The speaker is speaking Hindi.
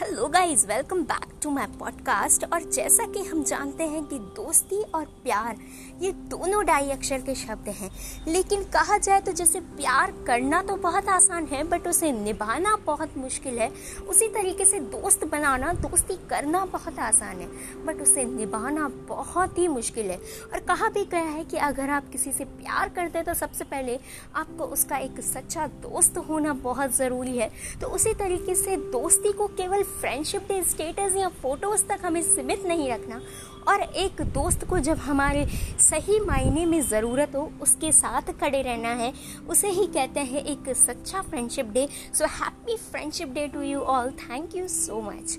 Hello guys welcome back to my podcast और जैसा कि हम जानते हैं कि दोस्ती और प्यार, ये दोनों डाई अक्षर के शब्द हैं। लेकिन कहा जाए तो जैसे प्यार करना तो बहुत आसान है बट उसे निभाना बहुत मुश्किल है। उसी तरीके से दोस्त बनाना, दोस्ती करना बहुत आसान है बट उसे निभाना बहुत ही मुश्किल है। और कहा भी गया है कि अगर आप किसी से प्यार करते हैं तो सबसे पहले आपको उसका एक सच्चा दोस्त होना बहुत ज़रूरी है। तो उसी तरीके से दोस्ती को केवल फ्रेंडशिप डे स्टेटस या फ़ोटोज़ तक हमें सीमित नहीं रखना और एक दोस्त को जब हमारे सही मायने में ज़रूरत हो, उसके साथ खड़े रहना है, उसे ही कहते हैं एक सच्चा friendship day so happy friendship day to you all thank you so much